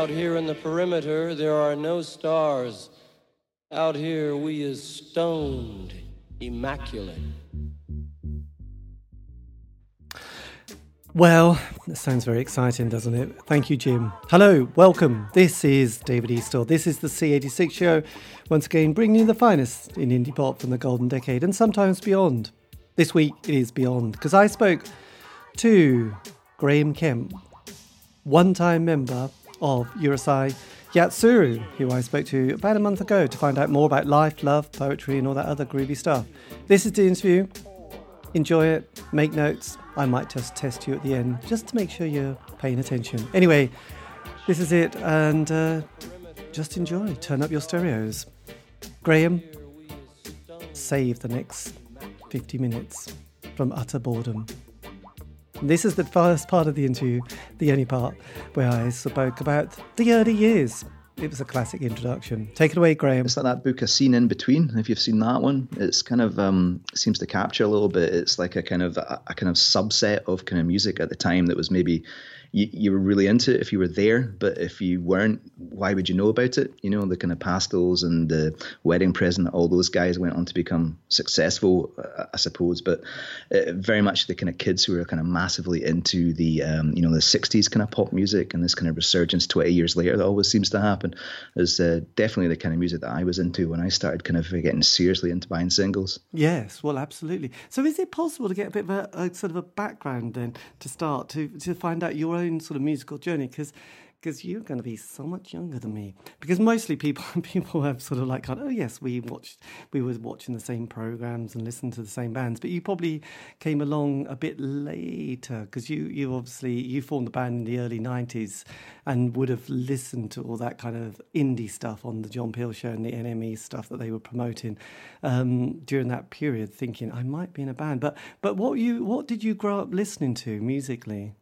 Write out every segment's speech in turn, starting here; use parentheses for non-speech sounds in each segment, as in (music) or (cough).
Out here in the perimeter, there are no stars. Out here, we is stoned, immaculate. Well, that sounds very exciting, doesn't it? Thank you, Jim. Hello, welcome. This is David Eastaugh. This is the C86 show. Once again, bringing you the finest in indie pop from the golden decade and sometimes beyond. This week it is beyond because I spoke to Graham Kemp, one time member of Urusei Yatsura, who I spoke to about a month ago to find out more about life, love, poetry, and all that other groovy stuff. This is the interview. Enjoy it, make notes. I might just test you at the end just to make sure you're paying attention. Anyway, this is it, and uh, just enjoy. Turn up your stereos. Graham, save the next 50 minutes from utter boredom. This is the first part of the interview, the only part where I spoke about the early years it was a classic introduction. Take it away, Graham. It's like that book, A Scene in Between. If you've seen that one, it's kind of um, seems to capture a little bit. It's like a kind of a, a kind of subset of kind of music at the time that was maybe you, you were really into it if you were there, but if you weren't, why would you know about it? You know, the kind of pastels and the wedding present, all those guys went on to become successful, uh, I suppose, but uh, very much the kind of kids who were kind of massively into the, um, you know, the 60s kind of pop music and this kind of resurgence 20 years later that always seems to happen is uh, definitely the kind of music that I was into when I started kind of getting seriously into buying singles. Yes, well, absolutely. So is it possible to get a bit of a, a sort of a background then to start to, to find out your own sort of musical journey because because you're going to be so much younger than me. Because mostly people (laughs) people have sort of like, oh yes, we watched, we were watching the same programs and listened to the same bands. But you probably came along a bit later because you you obviously you formed the band in the early '90s and would have listened to all that kind of indie stuff on the John Peel show and the NME stuff that they were promoting um, during that period, thinking I might be in a band. But but what you what did you grow up listening to musically?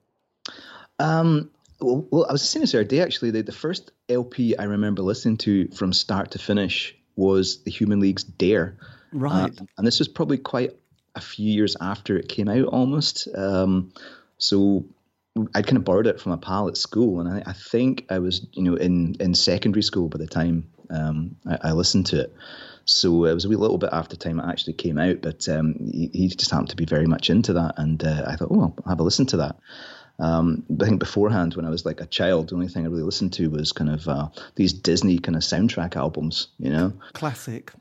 Um, well, well, I was saying this the other day actually. The, the first LP I remember listening to from start to finish was the Human League's Dare. Right. Uh, and this was probably quite a few years after it came out almost. Um, so I'd kind of borrowed it from a pal at school, and I, I, think I was, you know, in, in secondary school by the time um, I, I, listened to it. So it was a wee little bit after the time it actually came out, but um, he, he, just happened to be very much into that, and uh, I thought, oh, I'll have a listen to that. Um, I think beforehand, when I was like a child, the only thing I really listened to was kind of uh, these Disney kind of soundtrack albums, you know. Classic.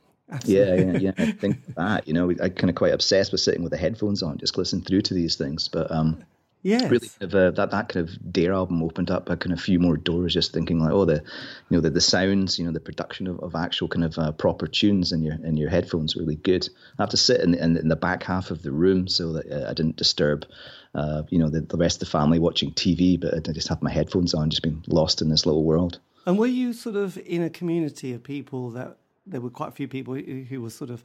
Yeah, yeah, yeah. I think (laughs) that, you know, I kind of quite obsessed with sitting with the headphones on, just listening through to these things. But um, yeah, really, kind of, uh, that that kind of Dare album opened up a kind of few more doors. Just thinking like, oh, the, you know, the, the sounds, you know, the production of, of actual kind of uh, proper tunes in your in your headphones really good. I have to sit in, in, in the back half of the room so that uh, I didn't disturb uh, you know, the, the rest of the family watching TV, but I just had my headphones on, just being lost in this little world. And were you sort of in a community of people that there were quite a few people who, who were sort of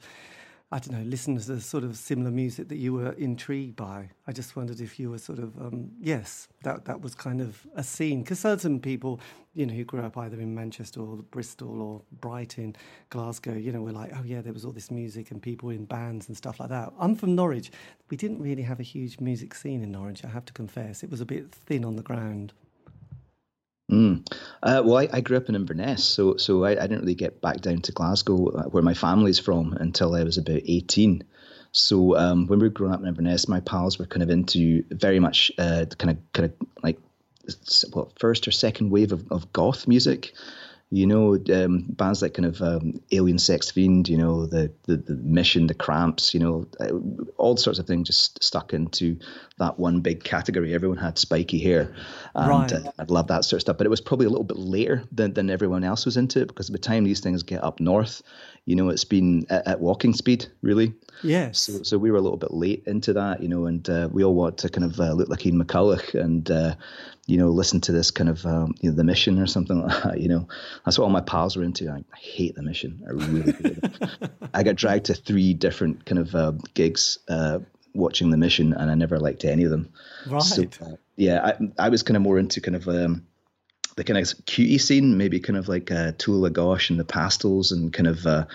I don't know, listen to the sort of similar music that you were intrigued by. I just wondered if you were sort of, um, yes, that that was kind of a scene. Because certain people, you know, who grew up either in Manchester or Bristol or Brighton, Glasgow, you know, were like, oh yeah, there was all this music and people in bands and stuff like that. I'm from Norwich. We didn't really have a huge music scene in Norwich, I have to confess. It was a bit thin on the ground. Mm. Uh, well, I, I, grew up in Inverness, so so I, I, didn't really get back down to Glasgow, uh, where my family's from, until I was about eighteen. So um, when we were growing up in Inverness, my pals were kind of into very much uh, kind of kind of like what first or second wave of, of goth music you know, um, bands like kind of um, Alien Sex Fiend, you know, the, the, the Mission, the Cramps, you know, uh, all sorts of things just stuck into that one big category. Everyone had spiky hair, and right. uh, I'd love that sort of stuff. But it was probably a little bit later than, than everyone else was into it because by the time these things get up north, you know, it's been at, at walking speed, really. Yes. So, so we were a little bit late into that, you know, and uh, we all want to kind of uh, look like Ian McCulloch and uh, you know, listen to this kind of, um, you know, the mission or something like that, (laughs) you know. That's what all my pals were into. I, I hate the mission. I really hate it. (laughs) I got dragged to three different kind of uh, gigs uh, watching the mission, and I never liked any of them. Right. So, uh, yeah, I, I was kind of more into kind of um, the kind of cutie scene, maybe kind of like uh, Talulah Gosh and the Pastels, and kind of uh,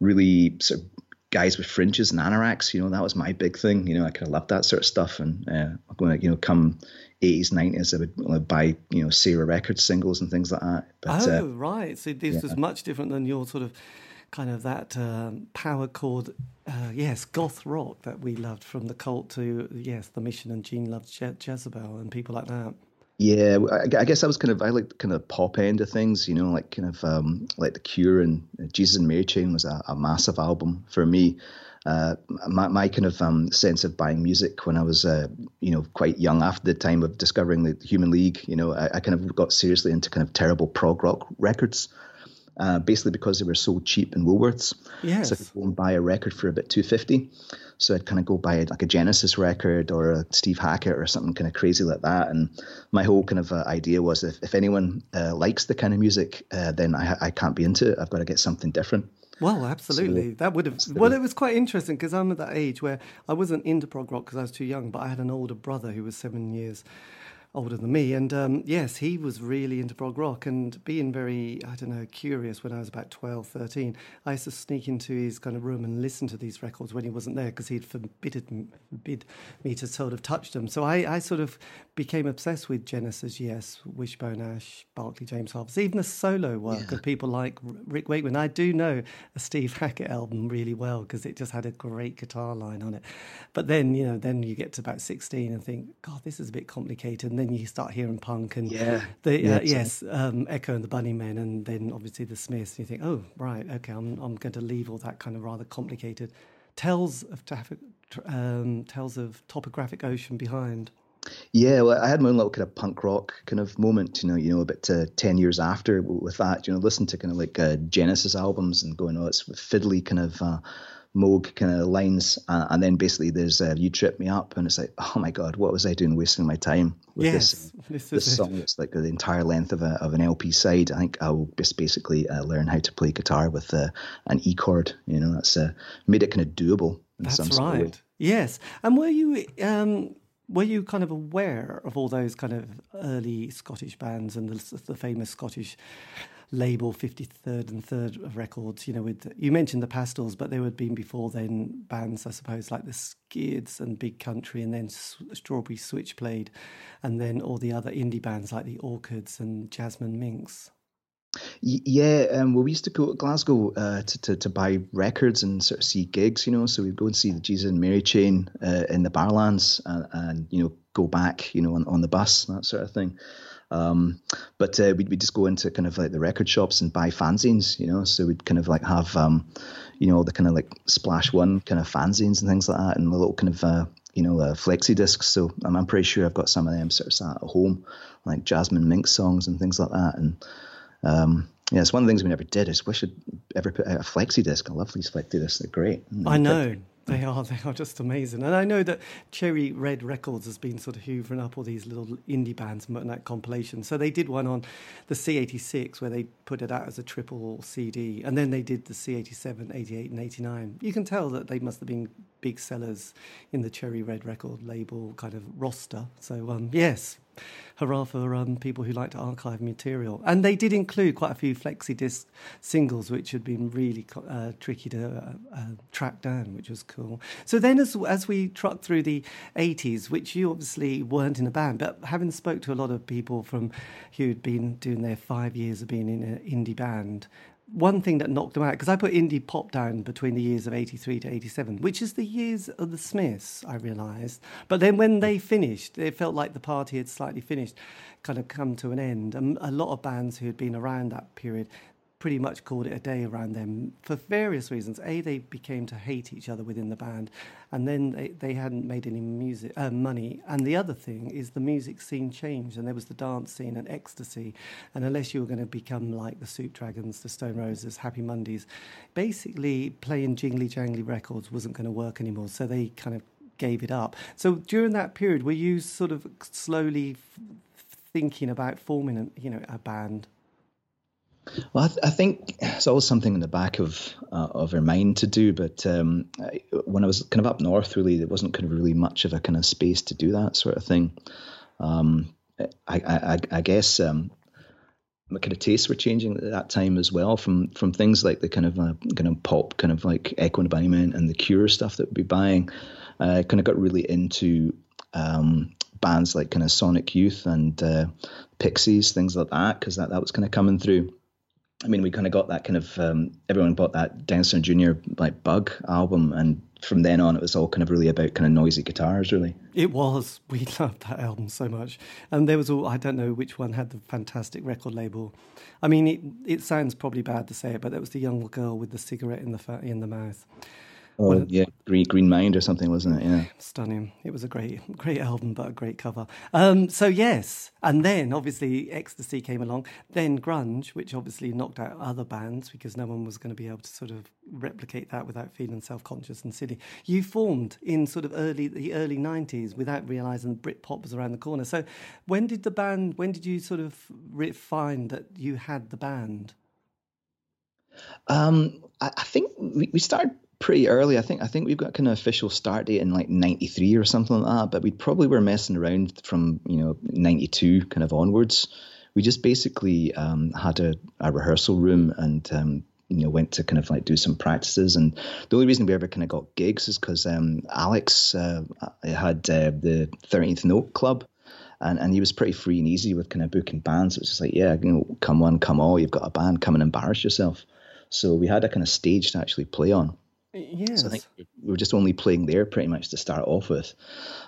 really sort of guys with fringes and anoraks. You know, that was my big thing. You know, I kind of loved that sort of stuff. And uh, going, you know, come 80s, 90s, I would, buy, you know, Sarah Records singles and things like that. But, oh, uh, right. So this yeah. was much different than your sort of kind of that um, power chord, uh, yes, goth rock that we loved from the cult to, yes, the mission and Gene Loves Je- Jezebel and people like that. Yeah, I guess I was kind of I like kind of pop end of things, you know, like kind of um, like the Cure and Jesus and Mary Chain was a, a massive album for me. Uh, my, my kind of um, sense of buying music when I was, uh, you know, quite young after the time of discovering the Human League, you know, I, I kind of got seriously into kind of terrible prog rock records. Uh, basically because they were so cheap in Woolworths. Yes. So I could go and buy a record for about two fifty. So I'd kind of go buy like a Genesis record or a Steve Hackett or something kind of crazy like that. And my whole kind of uh, idea was if, if anyone uh, likes the kind of music, uh, then I, I can't be into it. I've got to get something different. Well, absolutely. So, that would have. Well, it was quite interesting because I'm at that age where I wasn't into prog rock because I was too young, but I had an older brother who was seven years older than me. And um, yes, he was really into prog rock and being very, I don't know, curious when I was about 12, 13. I used to sneak into his kind of room and listen to these records when he wasn't there because he'd forbidden, forbid me to sort of touch them. So I, I sort of became obsessed with Genesis, yes, Wishbone Ash, Barclay James Harvest, even the solo work yeah. of people like Rick Wakeman. I do know a Steve (laughs) Hackett album really well because it just had a great guitar line on it. But then, you know, then you get to about 16 and think, God, this is a bit complicated. And then you start hearing punk and yeah, the, yeah, uh, yes, um, Echo and the Bunnymen, and then obviously the Smiths. And you think, oh, right, okay, I'm, I'm going to leave all that kind of rather complicated tells of traffic, um, tells of topographic ocean behind. Yeah, well, I had my own little kind of punk rock kind of moment, you know, you know, about uh, ten years after with that, you know, listen to kind of like uh, Genesis albums and going, oh, it's fiddly kind of uh, Moog kind of lines, uh, and then basically there's uh, "You Trip Me Up," and it's like, oh my god, what was I doing, wasting my time with yes, (laughs) this this, this song? It's like the entire length of a of an LP side. I think I will just basically uh, learn how to play guitar with uh, an E chord. You know, that's uh, made it kind of doable. that's right. Yes, and were you? Um, were you kind of aware of all those kind of early Scottish bands and the, the famous Scottish label 53rd and 3rd of records you know with you mentioned the pastels but there had been before then bands i suppose like the skids and big country and then strawberry switchblade and then all the other indie bands like the orchids and jasmine minks yeah, um, well, we used to go to Glasgow uh, to, to, to buy records and sort of see gigs, you know. So we'd go and see the Jesus and Mary Chain uh, in the Barrowlands and, and, you know, go back, you know, on, on the bus, that sort of thing. Um, but uh, we'd, we'd just go into kind of like the record shops and buy fanzines, you know. So we'd kind of like have, um, you know, the kind of like Splash One kind of fanzines and things like that, and the little kind of, uh, you know, uh, flexi discs. So I'm, I'm pretty sure I've got some of them sort of sat at home, like Jasmine Mink songs and things like that. And um, yeah, it's one of the things we never did. Is wish I'd ever put out a flexi disc. I love these flexi discs; they're great. I know. They are. They are just amazing. And I know that Cherry Red Records has been sort of hoovering up all these little indie bands and that compilation. So they did one on the C86 where they put it out as a triple CD. And then they did the C87, 88, and 89. You can tell that they must have been big sellers in the Cherry Red Record label kind of roster. So, um, yes, hurrah for um, people who like to archive material. And they did include quite a few flexi disc singles, which had been really uh, tricky to uh, uh, track down, which was cool. So then, as as we trucked through the '80s, which you obviously weren't in a band, but having spoke to a lot of people from who'd been doing their five years of being in an indie band, one thing that knocked them out because I put indie pop down between the years of 83 to 87, which is the years of the Smiths, I realised. But then when they finished, it felt like the party had slightly finished, kind of come to an end. And a lot of bands who had been around that period, pretty much called it a day around them for various reasons. A, they became to hate each other within the band, and then they, they hadn't made any music uh, money. And the other thing is the music scene changed, and there was the dance scene and ecstasy. And unless you were going to become like the Soup Dragons, the Stone Roses, Happy Mondays, basically playing jingly jangly records wasn't going to work anymore. So they kind of gave it up. So during that period, were you sort of slowly thinking about forming, a, you know, a band? Well, I, th- I, think it's always something in the back of uh, of our mind to do. But um, I, when I was kind of up north, really, there wasn't kind of really much of a kind of space to do that sort of thing. Um, I, I, I, guess um, my kind of tastes were changing at that time as well from from things like the kind of uh, kind of pop kind of like Echo and and the Cure stuff that we'd be buying. I uh, kind of got really into um, bands like kind of Sonic Youth and uh, Pixies, things like that, because that, that was kind of coming through. I mean, we kind of got that kind of um, everyone bought that Dinosaur Jr. like Bug album, and from then on, it was all kind of really about kind of noisy guitars, really. It was. (laughs) We loved that album so much, and there was all I don't know which one had the fantastic record label. I mean, it it sounds probably bad to say it, but that was the young girl with the cigarette in the in the mouth. Oh yeah, Green Green Mind or something, wasn't it? Yeah, stunning. It was a great (laughs) great album, but a great cover. Um, so yes, and then obviously Ecstasy came along. Then grunge, which obviously knocked out other bands because no one was going to be able to sort of replicate that without feeling self conscious and silly. You formed in sort of early the early nineties without realizing Britpop was around the corner. So when did the band? When did you sort of find that you had the band? Um, I, I think we, we started pretty early. I think I think we've got kind of official start date in like '93 or something like that. But we probably were messing around from you know '92 kind of onwards. We just basically um, had a, a, rehearsal room and um, you know went to kind of like do some practices. And the only reason we ever kind of got gigs is because um, Alex uh, had uh, the 13th Note Club. And, and he was pretty free and easy with kind of booking bands. It was just like, yeah, you know, come on, come all. You've got a band, come and embarrass yourself. So we had a kind of stage to actually play on. Yes. So I think we were just only playing there pretty much to start off with.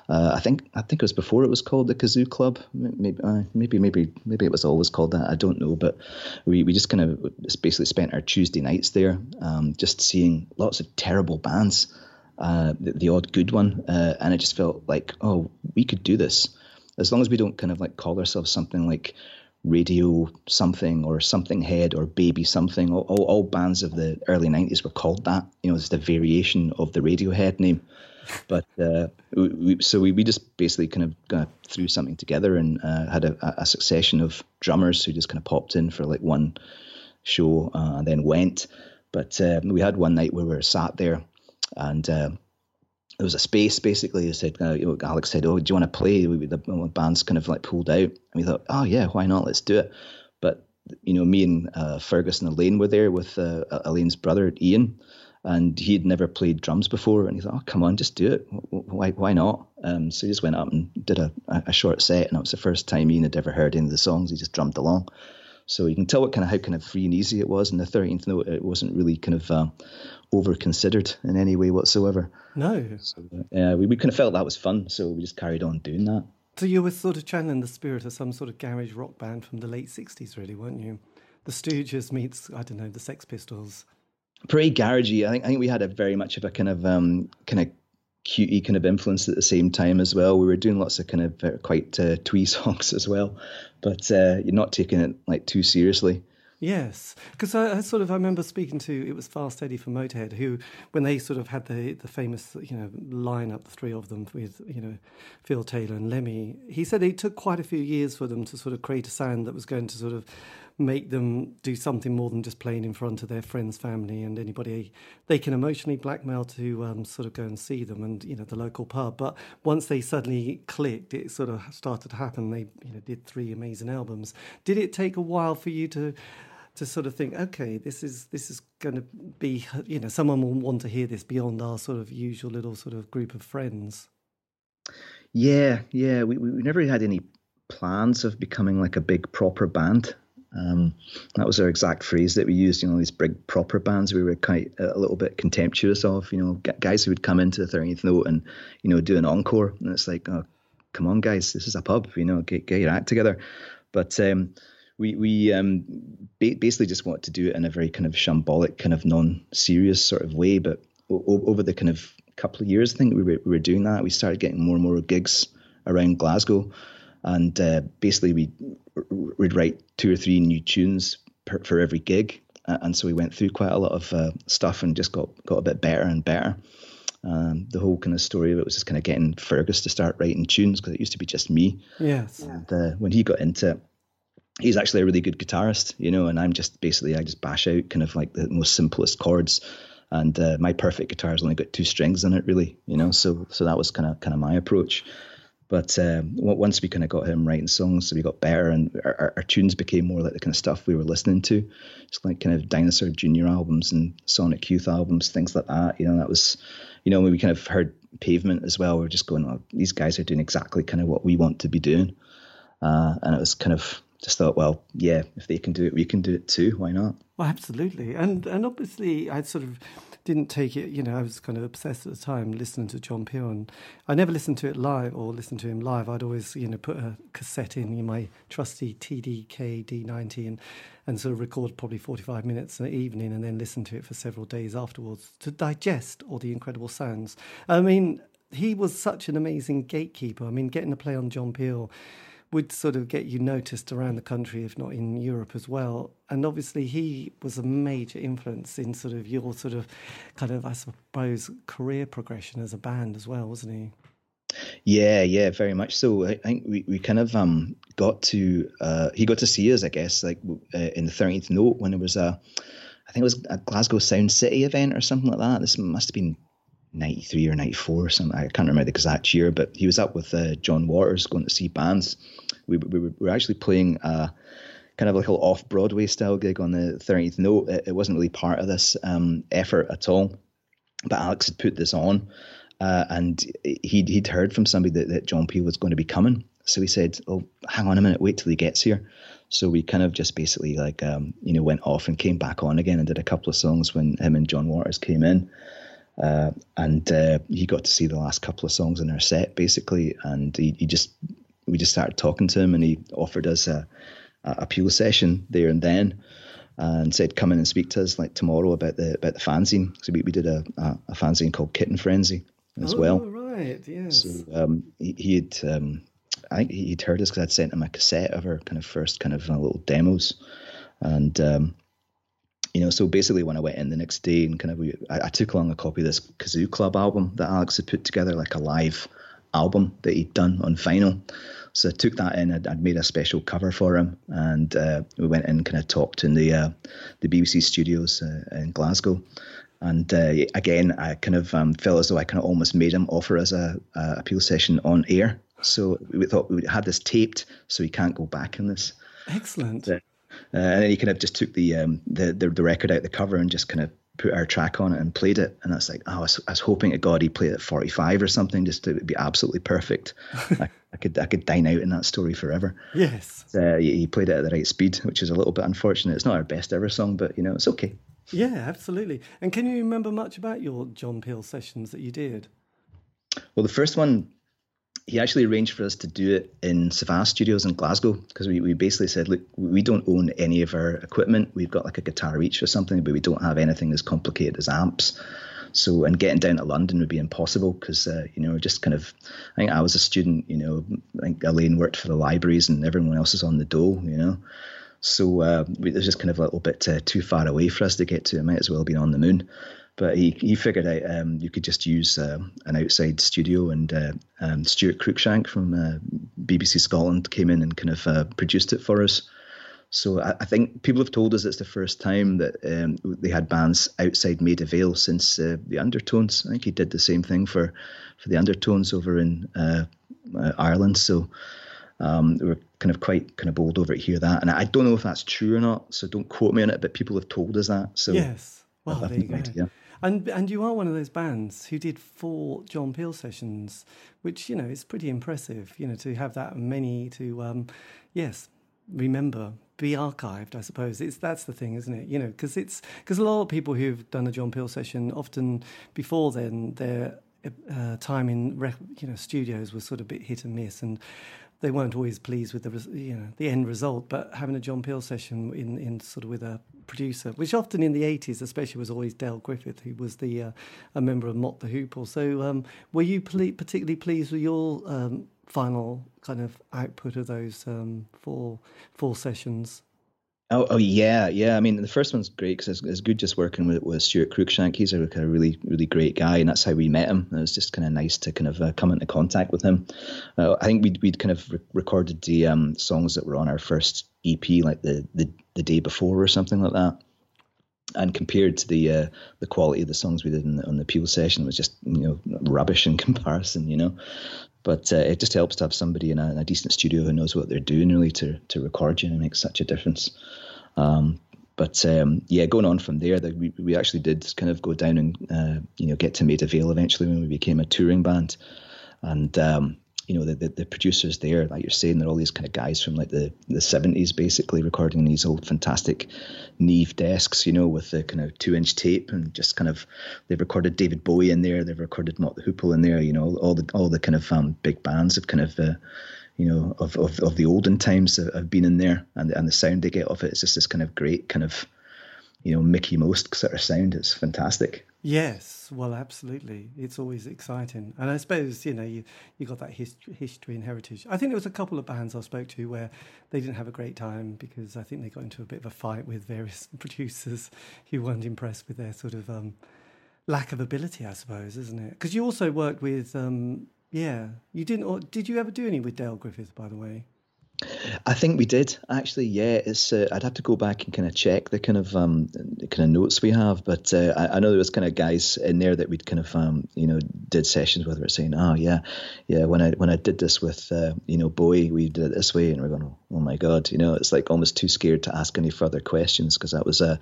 Uh, I think I think it was before it was called the Kazoo Club. Maybe uh, maybe maybe maybe it was always called that. I don't know, but we, we just kind of basically spent our Tuesday nights there, um, just seeing lots of terrible bands, uh, the, the, odd good one, uh, and it just felt like oh we could do this as long as we don't kind of like call ourselves something like radio something or something head or baby something. All, all, all, bands of the early 90s were called that. You know it's the variation of the radiohead name. (laughs) But uh, we, so we, we just basically kind of uh, threw something together and uh, had a, a, succession of drummers who just kind of popped in for like one show uh, and then went. But uh, we had one night where we were sat there and uh, there was a space basically. He said, uh, you know, Alex said, "Oh, do you want to play?" We, the, the band's kind of like pulled out, and we thought, "Oh yeah, why not? Let's do it." But you know, me and uh, Fergus and Elaine were there with uh, Elaine's brother Ian, and he had never played drums before, and he thought, "Oh, come on, just do it. Why, why not?" Um, so he just went up and did a, a short set, and it was the first time Ian had ever heard any of the songs. He just drummed along. So you can tell what kind of how kind of free and easy it was. And the thirteenth note, it wasn't really kind of uh, over considered in any way whatsoever. No. So, yeah, we, we kind of felt that was fun, so we just carried on doing that. So you were sort of channeling the spirit of some sort of garage rock band from the late '60s, really, weren't you? The Stooges meets I don't know the Sex Pistols. Pretty garagey. I think I think we had a very much of a kind of um, kind of cutie kind of influence at the same time as well. We were doing lots of kind of uh, quite uh, (laughs) twee songs as well, but uh, you're not taking it like too seriously. Yes, because I, I, sort of I remember speaking to it was Fast Eddie from Motorhead who when they sort of had the the famous you know lineup the three of them with you know Phil Taylor and Lemmy he said it took quite a few years for them to sort of create a sound that was going to sort of make them do something more than just playing in front of their friends, family, and anybody they can emotionally blackmail to um, sort of go and see them and you know the local pub. But once they suddenly clicked, it sort of started to happen. They you know did three amazing albums. Did it take a while for you to? to sort of think, okay, this is this is going to be, you know, someone will want to hear this beyond our sort of usual little sort of group of friends. Yeah, yeah, we we never had any plans of becoming like a big proper band. Um, that was our exact phrase that we used. You know, these big proper bands we were quite a little bit contemptuous of. You know, guys who would come into the thirteenth note and you know do an encore, and it's like, oh, come on, guys, this is a pub. You know, get get your act together. But um, we we um, ba- basically just wanted to do it in a very kind of shambolic, kind of non-serious sort of way. But o- over the kind of couple of years, I think we were, we were doing that. We started getting more and more gigs around Glasgow, and uh, basically we we'd write two or three new tunes per, for every gig, and so we went through quite a lot of uh, stuff and just got got a bit better and better. Um, the whole kind of story of it was just kind of getting Fergus to start writing tunes because it used to be just me. Yes. And uh, when he got into it, he's actually a really good guitarist, you know, and I'm just basically I just bash out kind of like the most simplest chords. And uh, my perfect guitar has only got two strings in it, really, you know. So so that was kind of kind of my approach. But um, once we kind of got him writing songs, so we got better, and our, our, tunes became more like the kind of stuff we were listening to. It's like kind of Dinosaur Junior albums and Sonic Youth albums, things like that. You know, that was, you know, when we kind of heard Pavement as well, we were just going, oh, these guys are doing exactly kind of what we want to be doing. Uh, and it was kind of just thought, well, yeah, if they can do it, we can do it too. Why not? Well, absolutely. And and obviously, I sort of didn't take it. You know, I was kind of obsessed at the time listening to John Peel, and I never listened to it live or listened to him live. I'd always, you know, put a cassette in, in my trusty TDK D90 and and sort of record probably 45 minutes an evening and then listen to it for several days afterwards to digest all the incredible sounds. I mean, he was such an amazing gatekeeper. I mean, getting to play on John Peel would sort of get you noticed around the country, if not in Europe as well. And obviously, he was a major influence in sort of your sort of kind of, I suppose, career progression as a band as well, wasn't he? Yeah, yeah, very much so. I think we, we kind of um got to uh he got to see us, I guess, like uh, in the thirteenth note when it was a, I think it was a Glasgow Sound City event or something like that. This must have been 93 or 94 or something. I can't remember the exact year, but he was up with uh, John Walters going to see bands. We, we, we were actually playing a kind of like a little off Broadway style gig on the 13th note. It, it wasn't really part of this um, effort at all, but Alex had put this on. Uh, and he'd, he'd heard from somebody that, that John Peel was going to be coming. So he said, Oh, hang on a minute, wait till he gets here. So we kind of just basically like, um, you know, went off and came back on again and did a couple of songs when him and John Walters came in. Uh, and uh, he got to see the last couple of songs in our set basically, and he, he just we just started talking to him, and he offered us a, a Peel session there and then, and said come in and speak to us like tomorrow about the about the fanzine. So we, we did a, a, a fanzine called Kitten Frenzy as well. oh, well. Right, yes. So um, he, he had. Um, I think he'd heard us because I'd sent him a cassette of our kind of first kind of uh, little demos, and um, you know, so basically when I went in the next day and kind of we, I, I, took along a copy of this Kazoo Club album that Alex had put together, like a live album that he'd done on vinyl. So I took that in. I'd, I'd made a special cover for him, and uh, we went in, kind of talked in the uh, the BBC studios uh, in Glasgow. And uh, again, I kind of um, felt as though I kind of almost made him offer us a, a Peel session on air. So we thought we had this taped, so he can't go back in this. Excellent. Uh, and then he kind of just took the, um, the, the the record out the cover and just kind of put our track on it and played it. And that's like, oh, I was, I was hoping to God he played it at 45 or something, just to be absolutely perfect. (laughs) I, I, could I could dine out in that story forever. Yes. Uh, he, he, played it at the right speed, which is a little bit unfortunate. It's not our best ever song, but you know, it's okay. Yeah, absolutely. And can you remember much about your John Peel sessions that you did? Well, the first one he actually arranged for us to do it in CaVa Studios in Glasgow because we, we basically said, look, we don't own any of our equipment. We've got like a guitar each or something, but we don't have anything as complicated as amps. So, and getting down to London would be impossible because, uh, you know, just kind of, I think I was a student, you know, I think Elaine worked for the libraries and everyone else is on the dole, you know. So uh, it was just kind of a little bit uh, too far away for us to get to. It might as well been on the moon but he, he figured out um, you could just use um, an outside studio, and uh, um, Stuart Cruikshank from uh, BBC Scotland came in and kind of uh, produced it for us. So I, I, think people have told us it's the first time that um, they had bands outside Maida Vale since uh, the Undertones. I think he did the same thing for for the Undertones over in uh, uh, Ireland. So. Um, we were kind of quite kind of bold over to hear that, and I don't know if that's true or not. So don't quote me on it, but people have told us that. So yes, well, there you go. Idea. And and you are one of those bands who did four John Peel sessions, which you know is pretty impressive. You know to have that many to, um, yes, remember be archived. I suppose it's that's the thing, isn't it? You know because it's because a lot of people who've done a John Peel session often before then their uh, time in you know studios was sort of a bit hit and miss and they weren't always pleased with the you know the end result. But having a John Peel session in, in sort of with a producer, which often in the eighties, especially, was always Dale Griffin, who was the uh, a member of Mott the Hoople. So, um, were you ple- particularly pleased with your um, final kind of output of those um, four four sessions? Oh, oh yeah, yeah. I mean, the first one's great because it's, it's, good just working with, with Stuart Cruikshank. He's a, a really, really great guy, and that's how we met him. And it was just kind of nice to kind of uh, come into contact with him. Uh, I think we'd, we'd kind of re- recorded the um, songs that were on our first EP like the, the, the day before or something like that. And compared to the uh, the quality of the songs we did the, on the Peel session, it was just you know rubbish in (laughs) comparison, you know. But uh, it just helps to have somebody in a, in a, decent studio who knows what they're doing really to to record you and it makes such a difference. Um, but um, yeah, going on from there, we, we actually did kind of go down and uh, you know get to Maida Vale eventually when we became a touring band, and um, you know the, the, the producers there, like you're saying, they're all these kind of guys from like the the seventies, basically recording these old fantastic Neve desks, you know, with the kind of two inch tape and just kind of they've recorded David Bowie in there, they've recorded Mott the Hoople in there, you know, all the all the kind of um, big bands have kind of. Uh, you know, of, of, of the olden times have been in there, and and the sound they get off it is just this kind of great kind of, you know, Mickey Most sort of sound. It's fantastic. Yes, well, absolutely. It's always exciting, and I suppose you know you you got that history, history and heritage. I think there was a couple of bands I spoke to where they didn't have a great time because I think they got into a bit of a fight with various (laughs) producers who weren't impressed with their sort of um, lack of ability, I suppose, isn't it? Because you also worked with um, yeah, you didn't. Or did you ever do any with Dale Griffin, by the way? I think we did actually. Yeah, it's. Uh, I'd have to go back and kind of check the kind of um, kind of notes we have, but uh, I, I, know there was kind of guys in there that we'd kind of um, you know did sessions with. We're saying, oh yeah, yeah. When I when I did this with uh, you know Bowie, we did it this way, and we're going, oh my god, you know, it's like almost too scared to ask any further questions because that was uh,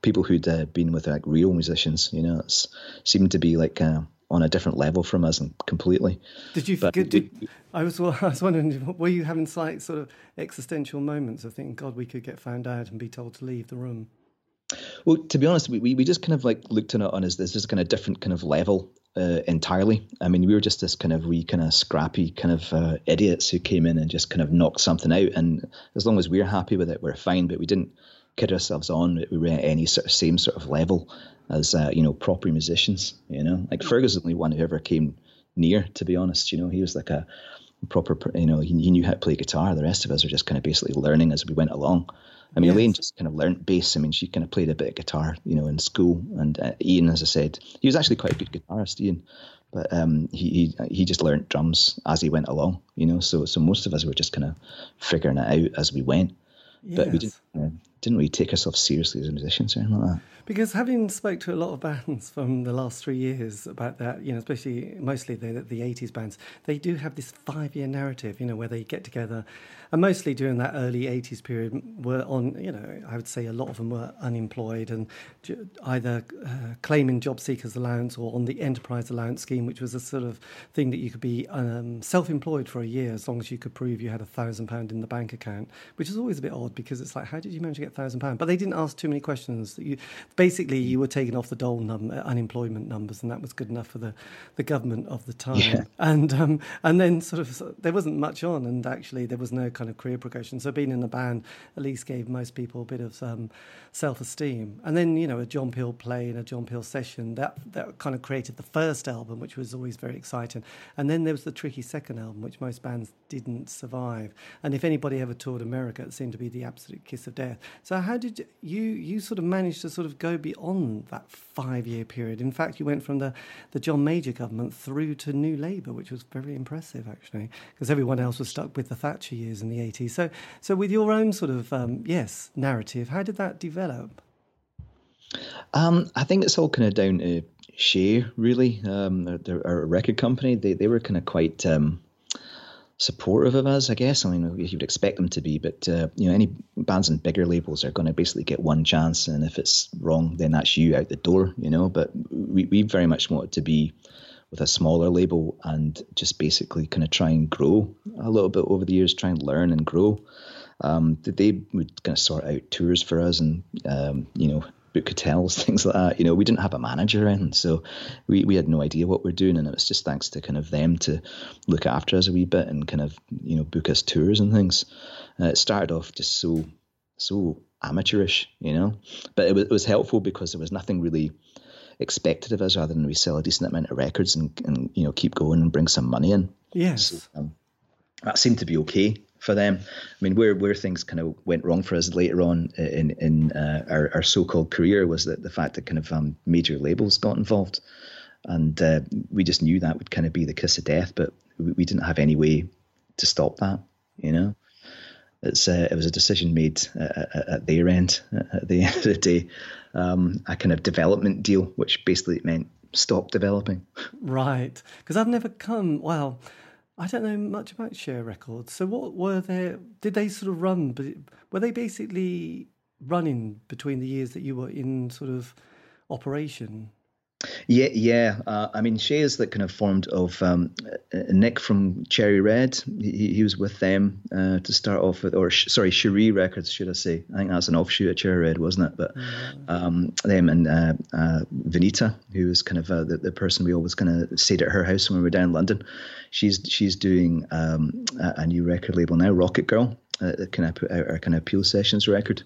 people who'd uh, been with like real musicians. You know, it seemed to be like. On a different level from us and completely. Did you? But, did, I was (laughs) I was wondering, were you having like sort of existential moments of thinking, God, we could get found out and be told to leave the room? Well, to be honest, we, we just kind of like looked at it on as this is kind of different kind of level uh, entirely. I mean, we were just this kind of wee kind of scrappy kind of uh, idiots who came in and just kind of knocked something out. And as long as we're happy with it, we're fine. But we didn't kid ourselves on that we were at any sort of same sort of level as uh, you know proper musicians. You know, like Fergus was the only one who ever came near. To be honest, you know, he was like a proper. You know, he, he knew how to play guitar. The rest of us were just kind of basically learning as we went along. I mean, yes. Elaine just kind of learned bass. I mean, she kind of played a bit of guitar, you know, in school. And uh, Ian, as I said, he was actually quite a good guitarist, Ian, but um, he, he he just learned drums as he went along, you know. So so most of us were just kind of figuring it out as we went. Yes. But we didn't didn't really take ourselves seriously as musicians or anything like that. Because having spoke to a lot of bands from the last three years about that, you know, especially mostly the the eighties bands, they do have this five year narrative, you know, where they get together, and mostly during that early eighties period were on, you know, I would say a lot of them were unemployed and either uh, claiming job seekers allowance or on the enterprise allowance scheme, which was a sort of thing that you could be um, self employed for a year as long as you could prove you had a thousand pound in the bank account, which is always a bit odd because it's like, how did you manage to get thousand pound? But they didn't ask too many questions. You, basically you were taken off the dole num- uh, unemployment numbers, and that was good enough for the, the government of the time. Yeah. And um, and then sort of there wasn't much on, and actually there was no kind of career progression. So being in a band at least gave most people a bit of um, self esteem. And then you know a John Peel play and a John Peel session that that kind of created the first album, which was always very exciting. And then there was the tricky second album, which most bands didn't survive. And if anybody ever toured America, it seemed to be the absolute kiss of death. So how did you you sort of manage to sort of go beyond that five year period. In fact, you went from the, the John Major government through to New Labour, which was very impressive, actually, because everyone else was stuck with the Thatcher years in the 80s. So, so with your own sort of, um, yes, narrative, how did that develop? Um, I think it's all kind of down to Che, really. Um, our record company, they, they were kind of quite. Um, supportive of us, I guess. I mean, you would expect them to be, but uh, you know, any bands and bigger labels are going to basically get one chance, and if it's wrong, then that's you out the door, you know. But we we very much wanted to be with a smaller label and just basically kind of try and grow a little bit over the years, try and learn and grow. Um, they would kind of sort out tours for us and um, you know book hotels, (laughs) things like that. You know, we didn't have a manager in, so we, we had no idea what we're doing, and it was just thanks to kind of them to look after us a wee bit and kind of you know book us tours and things. Uh, it started off just so so amateurish, you know, but it was, it was helpful because there was nothing really expected of us other than we sell a decent amount of records and, and you know keep going and bring some money in. Yes, so, um, that seemed to be okay for them. I mean, where where things kind of went wrong for us later on in in uh, our, our so-called career was that the fact that kind of um, major labels got involved, and uh, we just knew that would kind of be the kiss of death, but we, we didn't have any way to stop that. You know, it's uh, it was a decision made at, at their end at the (laughs) end of the day, um, a kind of development deal, which basically meant stop developing. Right, because I've never come well. I don't know much about Che Records. So what were there? Did they sort of run? But were they basically running between the years that you were in sort of operation? Yeah, yeah. Uh, I mean, is like kind of formed of um, Nick from Cherry Red. He, he was with them uh, to start off with, or sh- sorry, Cherie Records, should I say? I think that's an offshoot of Cherry Red, wasn't it? But um, them and uh, uh, Vinita, who was kind of uh, the, the person we always kind of stayed at her house when we were down in London. She's she's doing um, a, a, new record label now, Rocket Girl. Uh, kind of put out our kind of Peel Sessions record.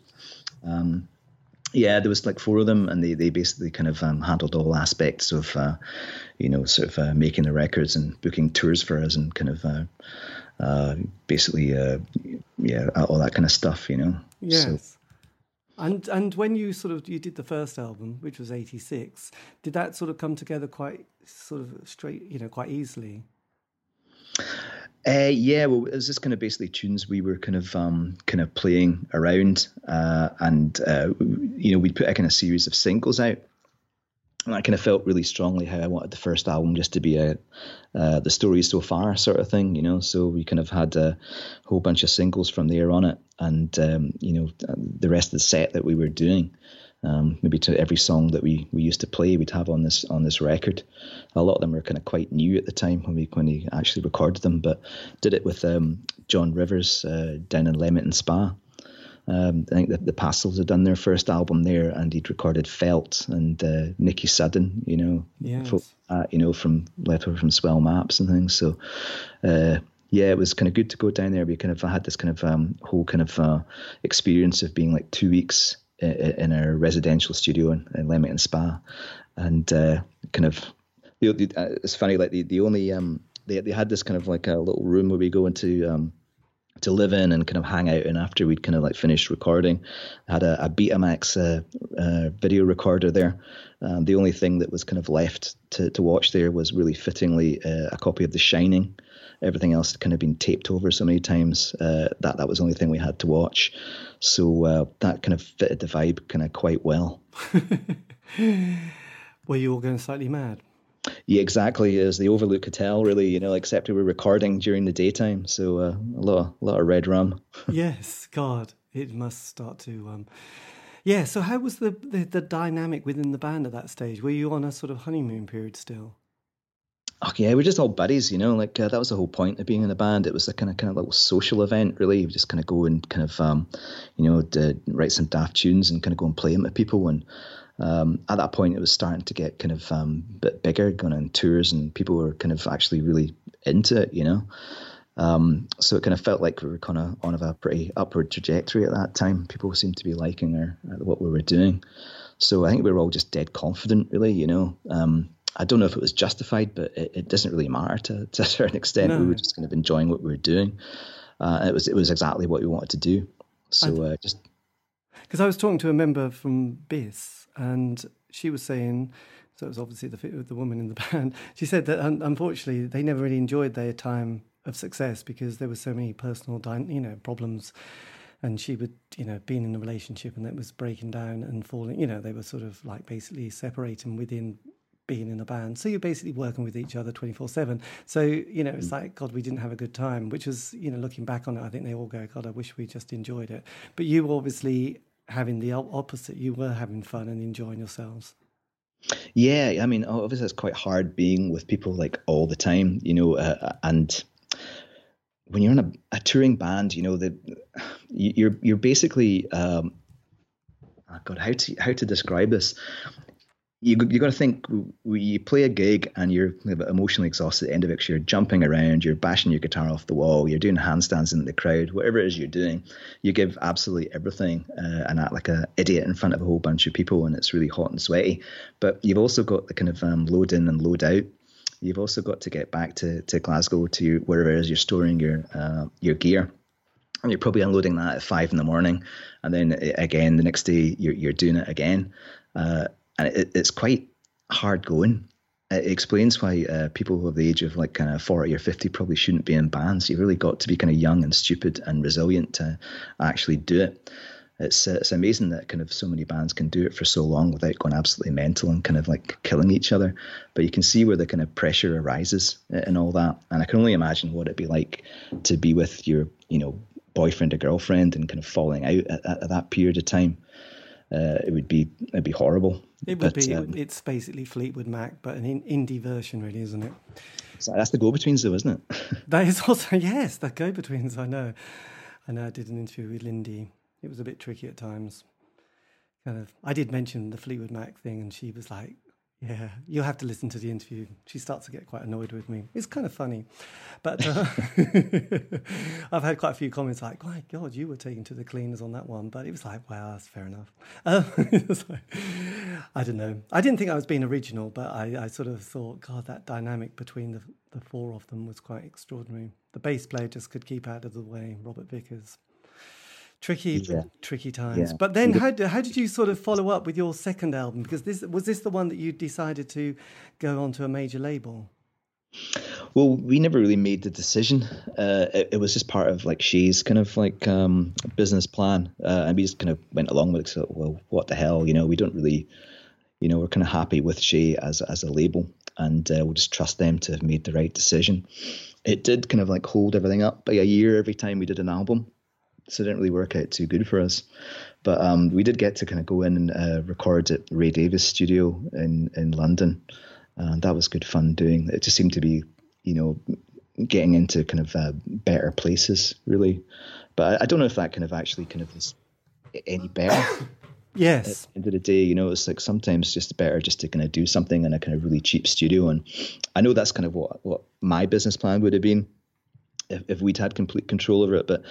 Um, yeah, there was like four of them, and they, they basically kind of um, handled all aspects of, uh, you know, sort of uh, making the records and booking tours for us and kind of uh, uh basically, uh, yeah, all that kind of stuff, you know. Yes. So, and and when you sort of you did the first album, which was '86, did that sort of come together quite sort of straight, you know, quite easily? Uh, yeah, well, it was just kind of basically tunes we were kind of um, kind of playing around, uh, and uh, you know we'd put a kind of series of singles out, and I kind of felt really strongly how I wanted the first album just to be a uh, the story so far sort of thing, you know. So we kind of had a whole bunch of singles from there on it, and um, you know the rest of the set that we were doing um, maybe to every song that we, we used to play, we'd have on this on this record. A lot of them were kind of quite new at the time when we when we actually recorded them, but did it with um, John Rivers uh, down in Leamington Spa. Um, I think that the Pastels had done their first album there, and he'd recorded Felt and uh, Nikki Sudden, you know, yes. uh, you know, from left over from Swell Maps and things. So, uh, yeah, it was kind of good to go down there. We kind of had this kind of um, whole kind of uh, experience of being like two weeks in our residential studio in, in Leamington Spa, and uh, kind of the, the, uh, it's funny like the the only um they they had this kind of like a little room where we go into um to live in and kind of hang out in after we'd kind of like finished recording. Had a, a Betamax uh, uh, video recorder there. Um, the only thing that was kind of left to, to watch there was really fittingly uh, a copy of The Shining. Everything else had kind of been taped over so many times uh, that that was the only thing we had to watch. So uh, that kind of fitted the vibe kind of quite well. (laughs) Were you all going slightly mad? Yeah, exactly. As the Overlook Hotel, really, you know, except we were recording during the daytime, so uh, a lot, of, a lot of red rum. (laughs) yes, God, it must start to. Um... Yeah. So, how was the, the the dynamic within the band at that stage? Were you on a sort of honeymoon period still? Oh, yeah, we're just all buddies, you know. Like uh, that was the whole point of being in a band. It was a kind of kind of little social event, really. We just kind of go and kind of, um, you know, write some daft tunes and kind of go and play them with people. And um, at that point, it was starting to get kind of um, a bit bigger, going on tours, and people were kind of actually really into it, you know. Um, so it kind of felt like we were kind of on of a pretty upward trajectory at that time. People seemed to be liking our uh, what we were doing. So I think we were all just dead confident, really, you know. Um, I don't know if it was justified, but it, it doesn't really matter to, (laughs) to, a certain extent. No. We were just kind of enjoying what we were doing. Uh, it was it was exactly what we wanted to do. So uh, just because I was talking to a member from BIS, and she was saying, so it was obviously the the woman in the (laughs) band. She said that unfortunately they never really enjoyed their time of success because there were so many personal, you know, problems and she would, you know, being in a relationship and that was breaking down and falling, you know, they were sort of like basically separating within being in a band. So you're basically working with each other 24 7. So, you know, it's mm. like, God, we didn't have a good time, which was, you know, looking back on it, I think they all go, God, I wish we just enjoyed it. But you obviously having the opposite, you were having fun and enjoying yourselves. Yeah, I mean, obviously it's quite hard being with people like all the time, you know, uh, and when you're in a, a touring band, you know, that you're you're basically um, oh God, how to how to describe this? You you got to think you play a gig and you're emotionally exhausted at the end of it. You're jumping around, you're bashing your guitar off the wall, you're doing handstands in the crowd, whatever it is you're doing, you give absolutely everything uh, and act like an idiot in front of a whole bunch of people, and it's really hot and sweaty. But you've also got the kind of um, load in and load out. You've also got to get back to, to Glasgow to wherever it is you're storing your uh, your gear and you're probably unloading that at five in the morning, and then again the next day you're you're doing it again. Uh, and it, it's quite hard going. It explains why uh, people of the age of like kind of 40 or 50 probably shouldn't be in bands. You've really got to be kind of young and stupid and resilient to actually do it. it's uh, it's amazing that kind of so many bands can do it for so long without going absolutely mental and kind of like killing each other. But you can see where the kind of pressure arises and all that. And I can only imagine what it'd be like to be with your you know boyfriend or girlfriend and kind of falling out at, at that period of time. Uh, it would be it'd be horrible. It would but, be. Um, it's basically Fleetwood Mac, but an indie version, really, isn't it? So that's the go-betweens, though, isn't it? (laughs) that is also yes, the go-betweens. I know. I know. I did an interview with Lindy. It was a bit tricky at times. Kind of. I did mention the Fleetwood Mac thing, and she was like, yeah, you'll have to listen to the interview. She starts to get quite annoyed with me. It's kind of funny, but uh, (laughs) I've had quite a few comments like, "My God, you were taken to the cleaners on that one," but it was like, "Wow, that's fair enough." (laughs) Like, I don't know. I didn't think I was being original, but I, I sort of thought, God, that dynamic between the the four of them was quite extraordinary. The bass player just could keep out of the way, Robert Vickers tricky yeah. tricky times. Yeah. but then how, how did you sort of follow up with your second album? Because this was this the one that you decided to go on to a major label? Well we never really made the decision. Uh, it, it, was just part of like Che's kind of like um, business plan. Uh, and we just kind of went along with it so well what the hell you know we don't really you know we're kind of happy with Shay as, as a label. And uh, we'll just trust them to have made the right decision. It did kind of like hold everything up by a year every time we did an album so it didn't really work out too good for us. But um, we did get to kind of go in and uh, record at Ray Davies studio in in London, and that was good fun doing. It just seemed to be, you know, getting into kind of uh, better places really. But I, I, don't know if that kind of actually kind of is any better. (coughs) Yes. At the end of the day, you know, it's like sometimes just better just to kind of do something in a kind of really cheap studio. And I know that's kind of what, what my business plan would have been if, if we'd had complete control over it. But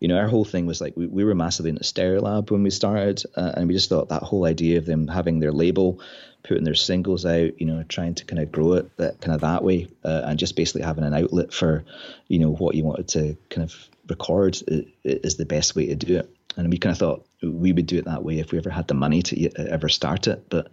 you know, our whole thing was like we, we were massively into Stereolab when we started, uh, and we just thought that whole idea of them having their label, putting their singles out, you know, trying to kind of grow it that kind of that way, uh, and just basically having an outlet for, you know, what you wanted to kind of record is the best way to do it. And we kind of thought we would do it that way if we ever had the money to ever start it, but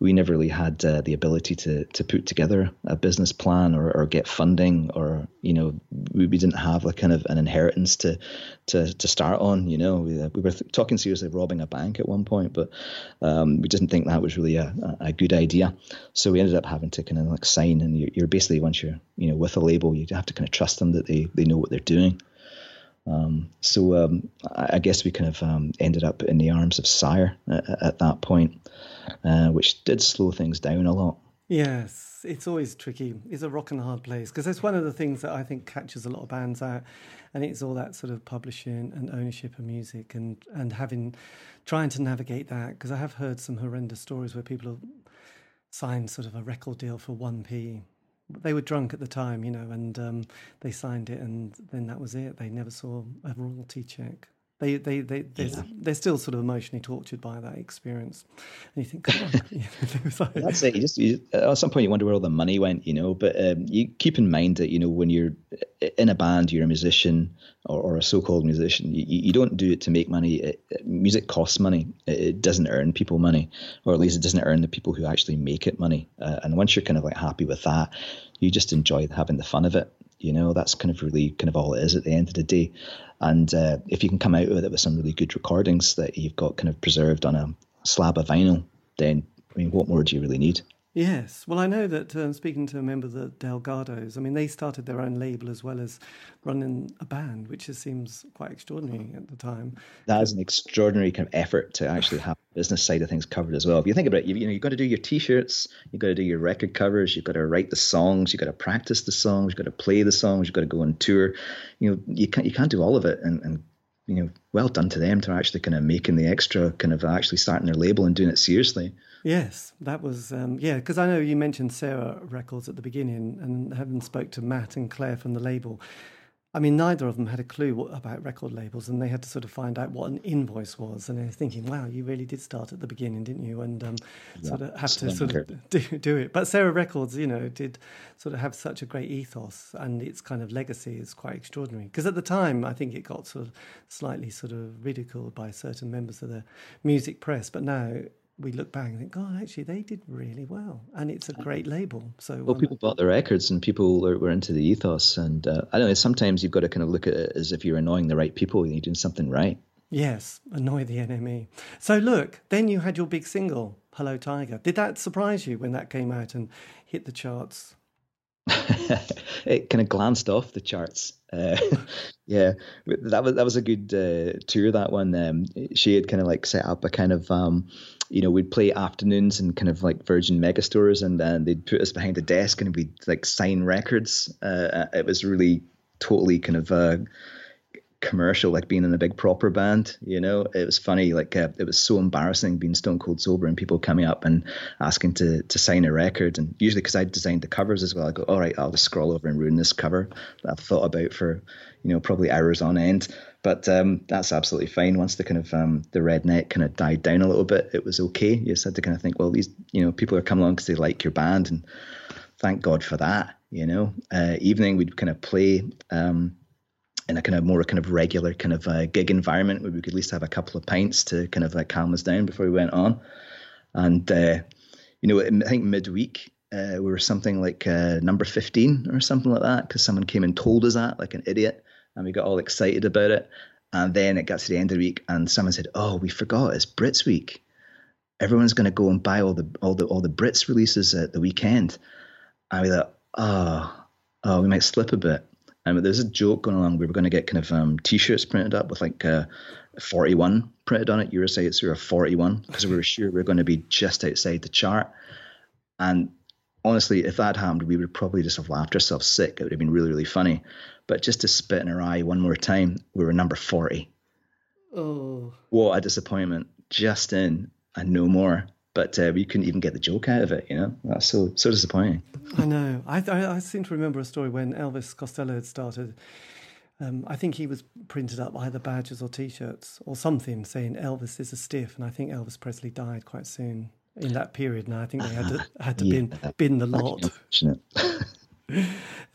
we never really had uh, the ability to to put together a business plan or, or get funding or you know we, we didn't have like kind of an inheritance to to to start on you know. We, uh, we were th- talking seriously of robbing a bank at one point but um, we didn't think that was really a, a good idea. So we ended up having to kind of like sign and you're, you're basically once you're you know with a label you have to kind of trust them that they they know what they're doing. Um, so um, I guess we kind of um, ended up in the arms of Sire at, at that point, uh, which did slow things down a lot. Yes, it's always tricky. It's a rock and hard place because that's one of the things that I think catches a lot of bands out, and it's all that sort of publishing and ownership of music and and having trying to navigate that because I have heard some horrendous stories where people have signed sort of a record deal for one p they were drunk at the time, you know, and um, they signed it, and then that was it. They never saw a royalty check. They, they, they, they're, yeah. they're still sort of emotionally tortured by that experience, and you think, like, (laughs) that's it. You just you, at some point you wonder where all the money went, you know. But um, you keep in mind that you know when you're in a band, you're a musician or, or a so-called musician. You, you don't do it to make money. It, music costs money. It, it, doesn't earn people money, or at least it doesn't earn the people who actually make it money. Uh, and once you're kind of like happy with that, you just enjoy having the fun of it. You know, that's kind of really kind of all it is at the end of the day. And uh, if you can come out with it with some really good recordings that you've got kind of preserved on a slab of vinyl, then I mean, what more do you really need? Yes. Well, I know that um, speaking to a member of the Delgados, I mean, they started their own label as well as running a band, which just seems quite extraordinary at the time. That is an extraordinary kind of effort to actually have the business side of things covered as well. If you think about it, you, you know, you've got to do your T-shirts, you've got to do your record covers, you've got to write the songs, you've got to practice the songs, you've got to play the songs, you've got to go on tour. You know, you can't you can't do all of it and, and you know, well done to them to actually kind of making the extra, kind of actually starting their label and doing it seriously. Yes, that was um, yeah. Because I know you mentioned Sarah Records at the beginning, and having spoke to Matt and Claire from the label. I mean, neither of them had a clue about record labels, and they had to sort of find out what an invoice was. And they're thinking, "Wow, you really did start at the beginning, didn't you?" And um, yeah, sort of have to sort of do, do it. But Sarah Records, you know, did sort of have such a great ethos, and its kind of legacy is quite extraordinary. Because at the time, I think it got sort of slightly sort of ridiculed by certain members of the music press, but now we look back and think, oh, actually, they did really well, and it's a great label. So, well, um, people bought the records, and people were, were into the ethos. And uh, I don't know. Sometimes you've got to kind of look at it as if you're annoying the right people, and you're doing something right. Yes, annoy the NME. So look, then you had your big single, Hello Tiger. Did that surprise you when that came out and hit the charts? (laughs) it kind of glanced off the charts. Uh, (laughs) yeah, that was that was a good uh, tour. That one, um, Che had kind of like set up a kind of, um, you know, we'd play afternoons in kind of like Virgin Megastores, and then they'd put us behind a desk and we'd like sign records. Uh, it was really totally kind of uh, commercial, like being in a big proper band. You know, it was funny. Like uh, it was so embarrassing being stone cold sober and people coming up and asking to to sign a record. And usually, because I designed the covers as well, I go, all right, I'll just scroll over and ruin this cover that I've thought about for you know probably hours on end. But um, that's absolutely fine. Once the kind of um, the redneck kind of died down a little bit, it was okay. You just had to kind of think, well, these you know people are coming along because they like your band, and thank God for that. You know, uh, evening we'd kind of play. Um, in a kind of more kind of regular kind of uh, gig environment where we could at least have a couple of pints to kind of like calm us down before we went on. And uh, you know, I think midweek uh, we were something like uh, number fifteen or something like that because someone came and told us that like an idiot, and we got all excited about it. And then it got to the end of the week, and someone said, "Oh, we forgot it's Brits week. Everyone's going to go and buy all the all the all the Brits releases at the weekend." And we thought, "Oh, oh, we might slip a bit." Um, there's a joke going along. We were going to get kind of um, t-shirts printed up with like uh, 41 printed on it. You were saying it's a 41 because we were sure we were going to be just outside the chart. And honestly, if that happened, we would probably just have laughed ourselves sick. It would have been really, really funny. But just to spit in our eye one more time, we were number 40. Oh. What a disappointment. Just in and no more but uh, we couldn't even get the joke out of it. You know, that's so so disappointing. I know. I, I, I seem to remember a story when Elvis Costello had started. Um, I think he was printed up either badges or T-shirts or something saying Elvis is a stiff, and I think Elvis Presley died quite soon in that period. Now I think they had to (laughs) had to yeah, bin bin the lot. (laughs)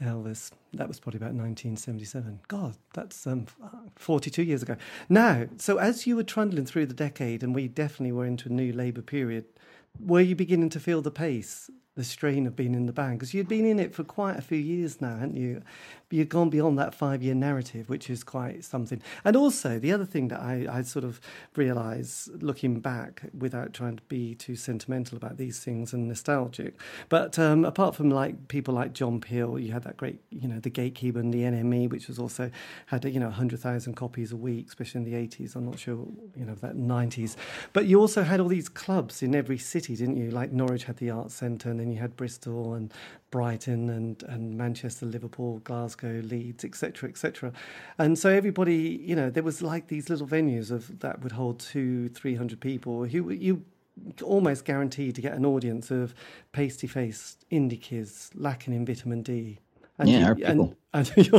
Elvis. That was probably about 1977. God, that's um, 42 years ago. Now, so as you were trundling through the decade, and we definitely were into a new Labour period, were you beginning to feel the pace the strain of being in the band because you'd been in it for quite a few years now, hadn't you? You'd gone beyond that five year narrative, which is quite something. And also, the other thing that I, I sort of realise looking back without trying to be too sentimental about these things and nostalgic, but um, apart from like people like John Peel, you had that great, you know, the Gatekeeper and the NME, which was also had, you know, 100,000 copies a week, especially in the 80s. I'm not sure, you know, that 90s. But you also had all these clubs in every city, didn't you? Like Norwich had the Arts Centre and then you had Bristol and Brighton and, and Manchester, Liverpool, Glasgow, Leeds, etc., etc. And so everybody, you know, there was like these little venues of that would hold two, three hundred people who you almost guaranteed to get an audience of pasty faced indie kids lacking in vitamin D. And yeah, you, people. And, (laughs) and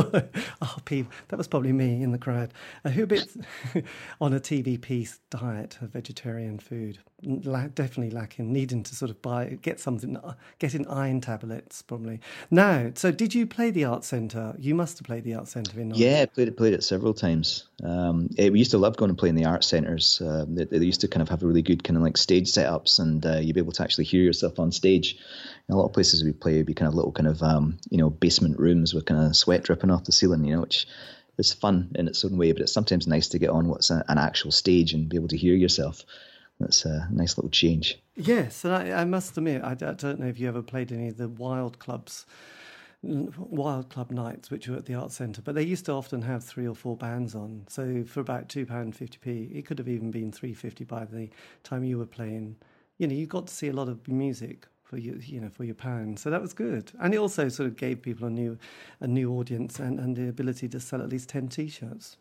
oh, people, that was probably me in the crowd. Uh, who bit (laughs) on a TVP diet of vegetarian food, La- definitely lacking, needing to sort of buy, get something, uh, getting iron tablets probably. Now, so did you play the art centre? You must have played the art centre in. Yeah, I played it, played it several times. Um, we used to love going and playing the art centres. Uh, they, they, used to kind of have really good kind of like stage setups, and uh, you'd be able to actually hear yourself on stage. In a lot of places we play, would be kind of little kind of um, you know basement rooms with kind of sweat dripping off the ceiling, you know, which is fun in its own way. But it's sometimes nice to get on what's a, an actual stage and be able to hear yourself. That's a nice little change. Yes, and I, I must admit, I, I, don't know if you ever played any of the wild clubs, wild club nights, which were at the art centre, but they used to often have three or four bands on. So for about two pound fifty p, it could have even been three fifty by the time you were playing. You know, you got to see a lot of music for your you know for your pound. So that was good, and it also sort of gave people a new a new audience and, and the ability to sell at least ten t-shirts.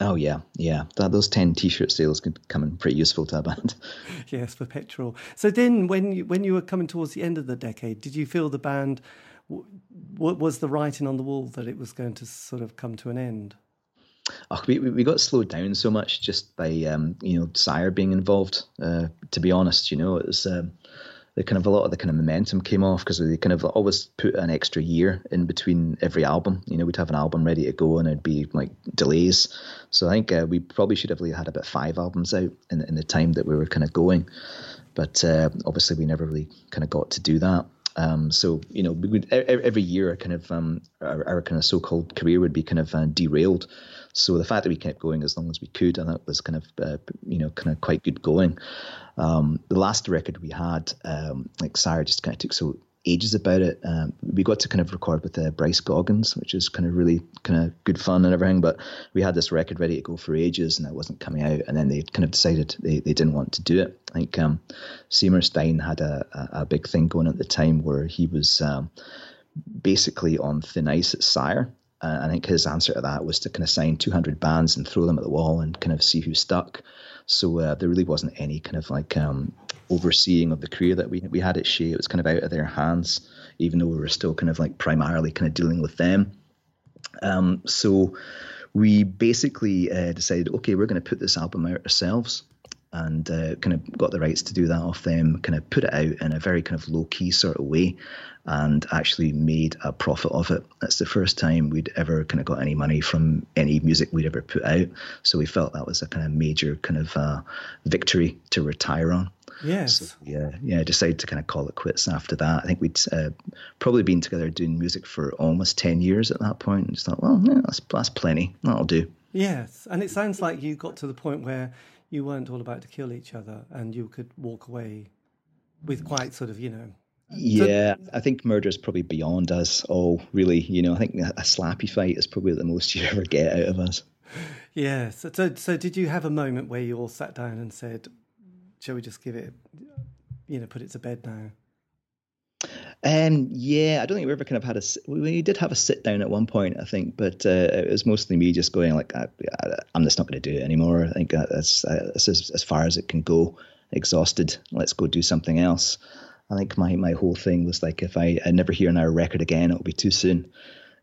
Oh yeah, yeah. That, those ten T-shirt sales could come in pretty useful to a band. (laughs) yes, for petrol. So then, when you when you were coming towards the end of the decade, did you feel the band w- was the writing on the wall that it was going to sort of come to an end? Oh, we we got slowed down so much just by um, you know Sire being involved. Uh, to be honest, you know it was. Um, the kind of a lot of the kind of momentum came off because they kind of always put an extra year in between every album. You know, we'd have an album ready to go and it'd be like delays. So I think uh, we probably should have had about five albums out in, in the time that we were kind of going. But uh, obviously, we never really kind of got to do that. Um, so you know, would every year, kind of um, our, our, kind of so-called career would be kind of uh, derailed. So the fact that we kept going as long as we could, and that was kind of uh, you know kind of quite good going. Um, the last record we had, um, like Sire, just kind of took so ages about it. Um, we got to kind of record with uh, Bryce Goggins, which is kind of really kind of good fun and everything. But we had this record ready to go for ages, and it wasn't coming out. And then they kind of decided they, they didn't want to do it. I think um, Seymour Stein had a, a, a big thing going at the time where he was um, basically on thin ice at Sire. Uh, I think his answer to that was to kind of sign 200 bands and throw them at the wall and kind of see who stuck. So uh, there really wasn't any kind of like um, overseeing of the career that we we had at Che. It was kind of out of their hands, even though we were still kind of like primarily kind of dealing with them. Um, so we basically uh, decided, okay, we're going to put this album out ourselves and uh, kind of got the rights to do that off them, kind of put it out in a very kind of low key sort of way and actually made a profit of it. That's the first time we'd ever kind of got any money from any music we'd ever put out. So we felt that was a kind of major kind of uh, victory to retire on. Yes. So, yeah, yeah. Decided to kind of call it quits after that. I think we'd uh, probably been together doing music for almost ten years at that point, and just thought, well, yeah, that's that's plenty. That'll do. Yes, and it sounds like you got to the point where you weren't all about to kill each other, and you could walk away with quite sort of, you know. Yeah, so, I think murder is probably beyond us all. Really, you know, I think a slappy fight is probably the most (laughs) you ever get out of us. Yes. So, so did you have a moment where you all sat down and said, shall we just give it, you know, put it to bed now? Um, yeah, I don't think we ever kind of had a. We did have a sit down at one point, I think, but uh, it was mostly me just going like, I, am just not going to do it anymore. I think that's, that's as, as far as it can go. Exhausted. Let's go do something else. I think my my whole thing was like, if I, I never hear another record again, it'll be too soon.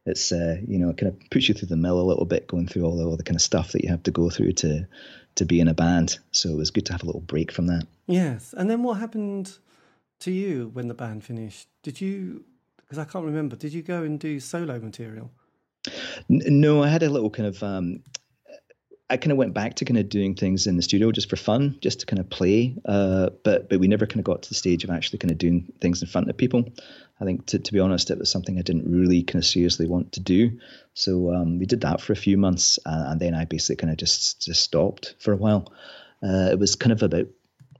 It's uh, you know, it kind of puts you through the mill a little bit, going through all the, all the kind of stuff that you have to go through to to be in a band. So it was good to have a little break from that. Yes. And then what happened to you when the band finished? Did you, because I can't remember, did you go and do solo material? No, I had a little kind of, um, I kind of went back to kind of doing things in the studio just for fun, just to kind of play. Uh, but but we never kind of got to the stage of actually kind of doing things in front of people. I think to, to be honest, it was something I didn't really kind of seriously want to do. So um, we did that for a few months, uh, and then I basically kind of just just stopped for a while. Uh, it was kind of about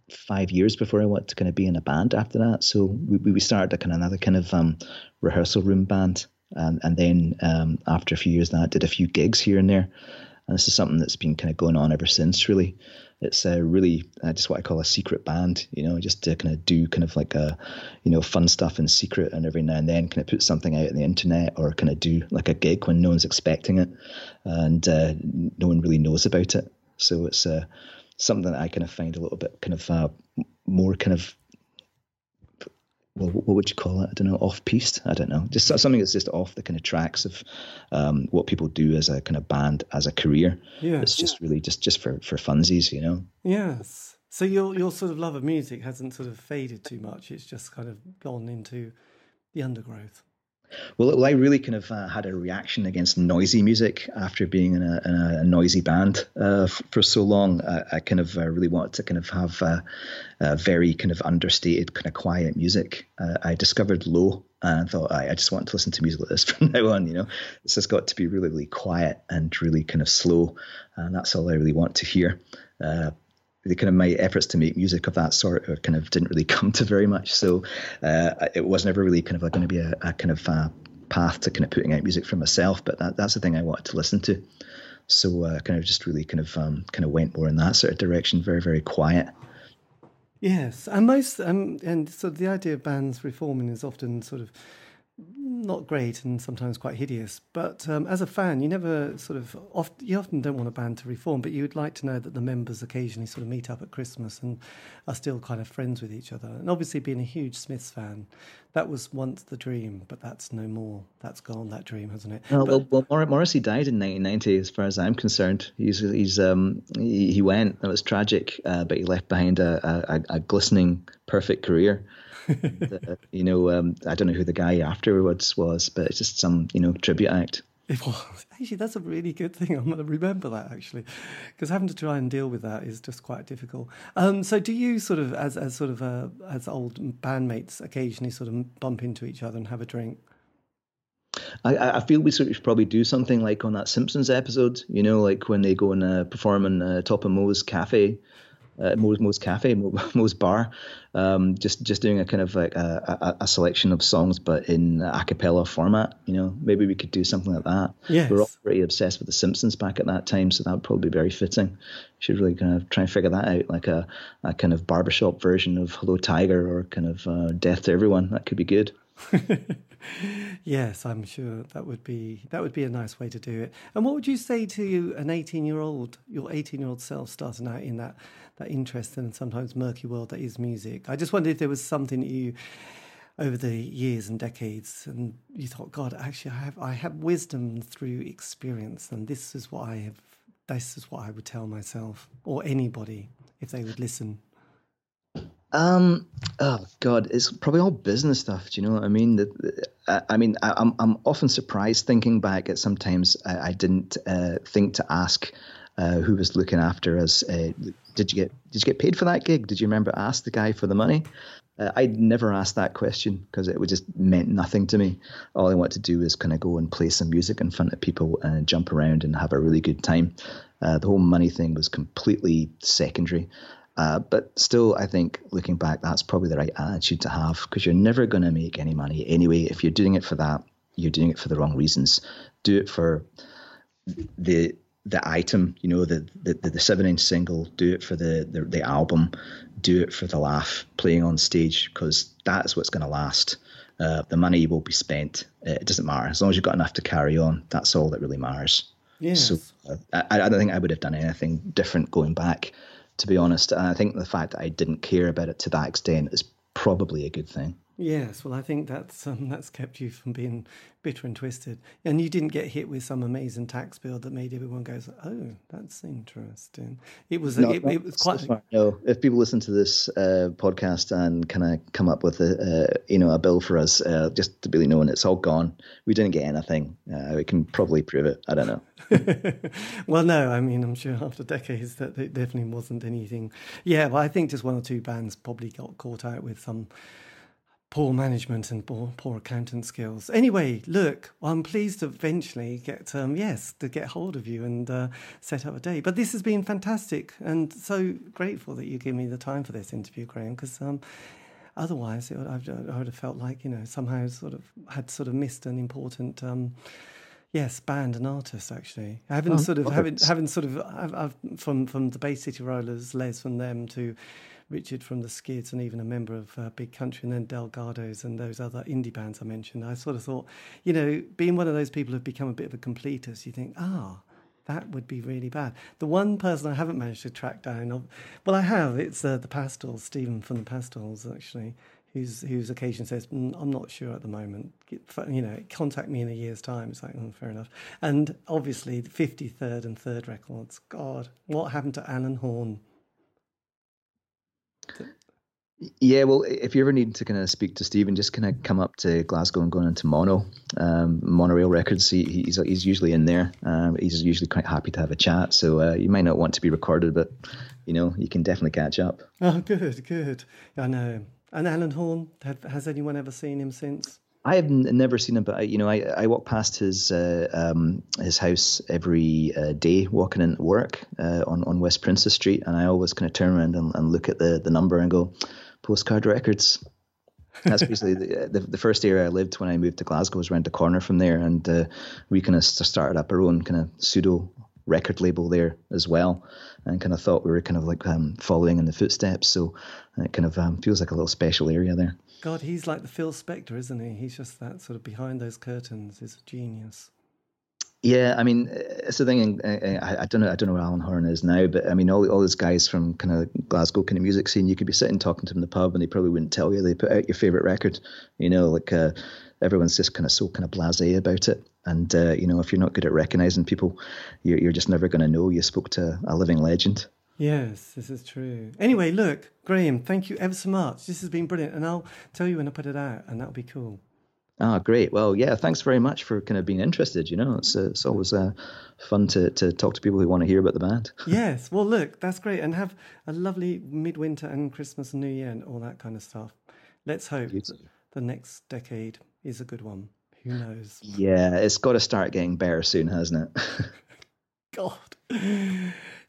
five years before I wanted to kind of be in a band after that. So we we started a kind of another kind of um, rehearsal room band, and and then um, after a few years that, did a few gigs here and there. And this is something that's been kind of going on ever since, really it's really uh, just what I call a secret band, you know, just to kind of do kind of like a, you know, fun stuff in secret and every now and then kind of put something out on the internet or kind of do like a gig when no one's expecting it and uh, no one really knows about it. So it's uh, something that I kind of find a little bit kind of uh, more kind of well, what would you call it? I don't know, off piste. I don't know, just something that's just off the kind of tracks of um, what people do as a kind of band as a career. Yeah, it's just really just just for for funsies, you know. Yes. So your your sort of love of music hasn't sort of faded too much. It's just kind of gone into the undergrowth. Well, I really kind of uh, had a reaction against noisy music after being in a, in a noisy band uh, f- for so long. I, I kind of uh, really wanted to kind of have a very kind of understated, kind of quiet music. Uh, I discovered low and thought I, I, just want to listen to music like this (laughs) from now on. You know, this has got to be really, really quiet and really kind of slow, and that's all I really want to hear. The kind of my efforts to make music of that sort kind of didn't really (laughs) come to very much. So uh, it was never really kind of like going to be a, a, kind of a path to kind of putting out music for myself. But that, that's the thing I wanted to listen to. So uh, kind of just really kind of um, kind of went more in that sort of direction. Very very quiet. Yes, and most um, and so the idea of bands reforming is often sort of not great and sometimes quite hideous. But um, as a fan, you never sort of oft, you often don't want a band to reform, but you would like to know that the members occasionally sort of meet up at Christmas and are still kind of friends with each other. And obviously, being a huge Smiths fan, that was once the dream, but that's no more. That's gone. That dream, hasn't it? Oh, but, well, well, Morrissey died in 1990, as far as I'm concerned. He's he's um he, he went. It was tragic, uh, but he left behind a, a, a glistening, perfect career (laughs) the, you know, um, I don't know who the guy afterwards was, but it's just some, you know, tribute act. It was actually that's a really good thing. I'm going to remember that actually, because having to try and deal with that is just quite difficult. Um, so, do you sort of, as as sort of uh, as old bandmates, occasionally sort of bump into each other and have a drink? I, I feel we sort should probably do something like on that Simpsons episode, you know, like when they go and uh, perform in uh, Top of Moe's Cafe, uh, Moe's, Moe's Cafe, (laughs) Moe's Bar, um, just just doing a kind of like a, a, a, selection of songs, but in a cappella format. You know, maybe we could do something like that. Yes. We're all pretty obsessed with the Simpsons back at that time, so that would probably be very fitting. Should really kind of try and figure that out, like a, a kind of barbershop version of Hello Tiger or kind of uh, Death to Everyone. That could be good. (laughs) yes, I'm sure that would be that would be a nice way to do it. And what would you say to an 18 year old, your 18 year old self, starting out in that that interesting and sometimes murky world that is music? I just wondered if there was something that you over the years and decades and you thought god actually i have i have wisdom through experience and this is what i have this is what i would tell myself or anybody if they would listen um. Oh God, it's probably all business stuff. Do you know what I mean? The, I mean, I, am I'm often surprised thinking back at sometimes I, I didn't uh, think to ask uh, who was looking after us. Uh, did you get did you get paid for that gig? Did you remember ask the guy for the money? Uh, I'd never asked that question because it just meant nothing to me. All I wanted to do was kind of go and play some music in front of people and jump around and have a really good time. Uh, the whole money thing was completely secondary. Uh, but still, I think looking back, that's probably the right attitude to have because you're never going to make any money anyway. If you're doing it for that, you're doing it for the wrong reasons. Do it for the the item, you know, the the, the seven inch single. Do it for the, the the album. Do it for the laugh playing on stage because that's what's going to last. Uh, the money will be spent. It doesn't matter as long as you've got enough to carry on. That's all that really matters. Yes. So uh, I, I don't think I would have done anything different going back to be honest. And I think the fact that I didn't care about it to that extent is probably a good thing. Yes, well, I think that's um, that's kept you from being bitter and twisted, and you didn't get hit with some amazing tax bill that made everyone go, "Oh, that's interesting." It was no, it, it, was quite. So no, if people listen to this uh, podcast and kind of come up with a uh, you know a bill for us, uh, just to be known, it's all gone. We didn't get anything. Uh, we can probably prove it. I don't know. (laughs) well, no, I mean, I'm sure after decades that it definitely wasn't anything. Yeah, well, I think just one or two bands probably got caught out with some poor management and poor, poor accountant skills. Anyway, look, I'm pleased to eventually get, um, yes, to get hold of you and uh, set up a day. But this has been fantastic and so grateful that you give me the time for this interview, Graham, because um, otherwise would, I would have felt like, you know, somehow sort of had sort of missed an important. Um, Yes, band and artist actually. I haven't oh, sort of haven't haven't sort of I've, I've, from from the Bay City Rollers, Les from them to Richard from the Skids, and even a member of uh, Big Country, and then Delgados and those other indie bands I mentioned. I sort of thought, you know, being one of those people who've become a bit of a completist, you think, ah, that would be really bad. The one person I haven't managed to track down, well, I have. It's uh, the Pastels, Stephen from the Pastels, actually, who's whose occasion says, mm, "I'm not sure at the moment. You know, contact me in a year's time." It's like, oh, fair enough. And obviously, the 53rd and third records. God, what happened to Alan Horne? Yeah, well, if you ever need to kind of speak to Stephen, just kind of come up to Glasgow and go into Mono, um, Monorail Records. He, he's he's usually in there. Um, he's usually quite happy to have a chat. So uh, you might not want to be recorded, but you know you can definitely catch up. Oh, good, good. I know. And Alan Horne, have, has anyone ever seen him since? I have never seen him, but I, you know, I, I walk past his uh, um, his house every uh, day, walking into work uh, on on West Princes Street, and I always kind of turn around and, and look at the the number and go, Postcard Records. That's basically the, the, the first area I lived when I moved to Glasgow was around the corner from there, and uh, we kind of started up our own kind of pseudo record label there as well, and kind of thought we were kind of like um, following in the footsteps. So it kind of um, feels like a little special area there. God, he's like the Phil Spector, isn't he? He's just that sort of behind those curtains is a genius. Yeah, I mean, it's the thing. I, I, don't know. I don't know where Alan Horne is now, but I mean, all all those guys from kind of Glasgow kind of music scene. You could be sitting talking to them in the pub, and they probably wouldn't tell you they put out your favorite record. You know, like uh, everyone's just kind of so kind of blasé about it. And uh, you know, if you're not good at recognizing people, you're you're just never going to know you spoke to a living legend. Yes, this is true. Anyway, look, Graham, thank you ever so much. This has been brilliant, and I'll tell you when I put it out, and that'll be cool. Ah, great. Well, yeah, thanks very much for kind of being interested. You know, it's uh, it's always uh, fun to, to talk to people who want to hear about the band. (laughs) yes. Well, look, that's great. And have a lovely midwinter and Christmas and New Year and all that kind of stuff. Let's hope the next decade is a good one. Who knows? Yeah, it's got to start getting better soon, hasn't it? (laughs) (laughs) God.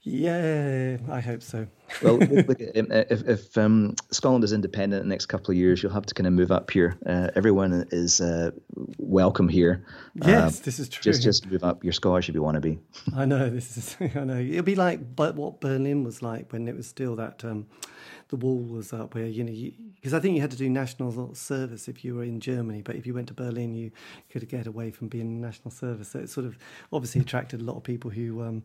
Yeah, I hope so. (laughs) well, (laughs) if, if um, Scotland is independent in the next couple of years, you'll have to kind of move up here. Uh, everyone is uh, welcome here. Yes, uh, this is true. Just, just move up your scores if you want to be. I know this is. (laughs) I know it'll be like, but what Berlin was like when it was still that. Um, the wall was up where you know because I think you had to do national service if you were in Germany, but if you went to Berlin, you could get away from being national service. So it sort of obviously attracted a lot of people who um,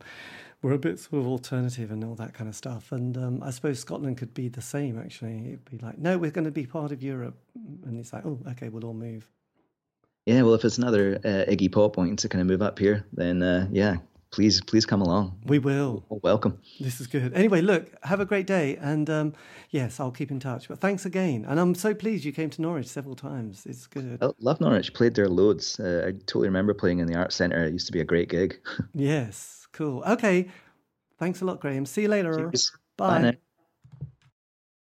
were a bit sort of alternative and all that kind of stuff. And um, I suppose Scotland could be the same. Actually, it'd be like, no, we're going to be part of Europe, and it's like, oh, okay, we'll all move. Yeah, well, if it's another uh, Iggy Pop wanting to kind of move up here, then uh, yeah, please, please come along. We will. welcome. This is good. Anyway, look, have a great day. And um, yes, I'll keep in touch. But thanks again. And I'm so pleased you came to Norwich several times. It's good. I love Norwich. Played there loads. Uh, I totally remember playing in the Arts Centre. It used to be a great gig. (laughs) yes, cool. Okay. Thanks a lot, Graham. See you later. Cheers. Bye. Bye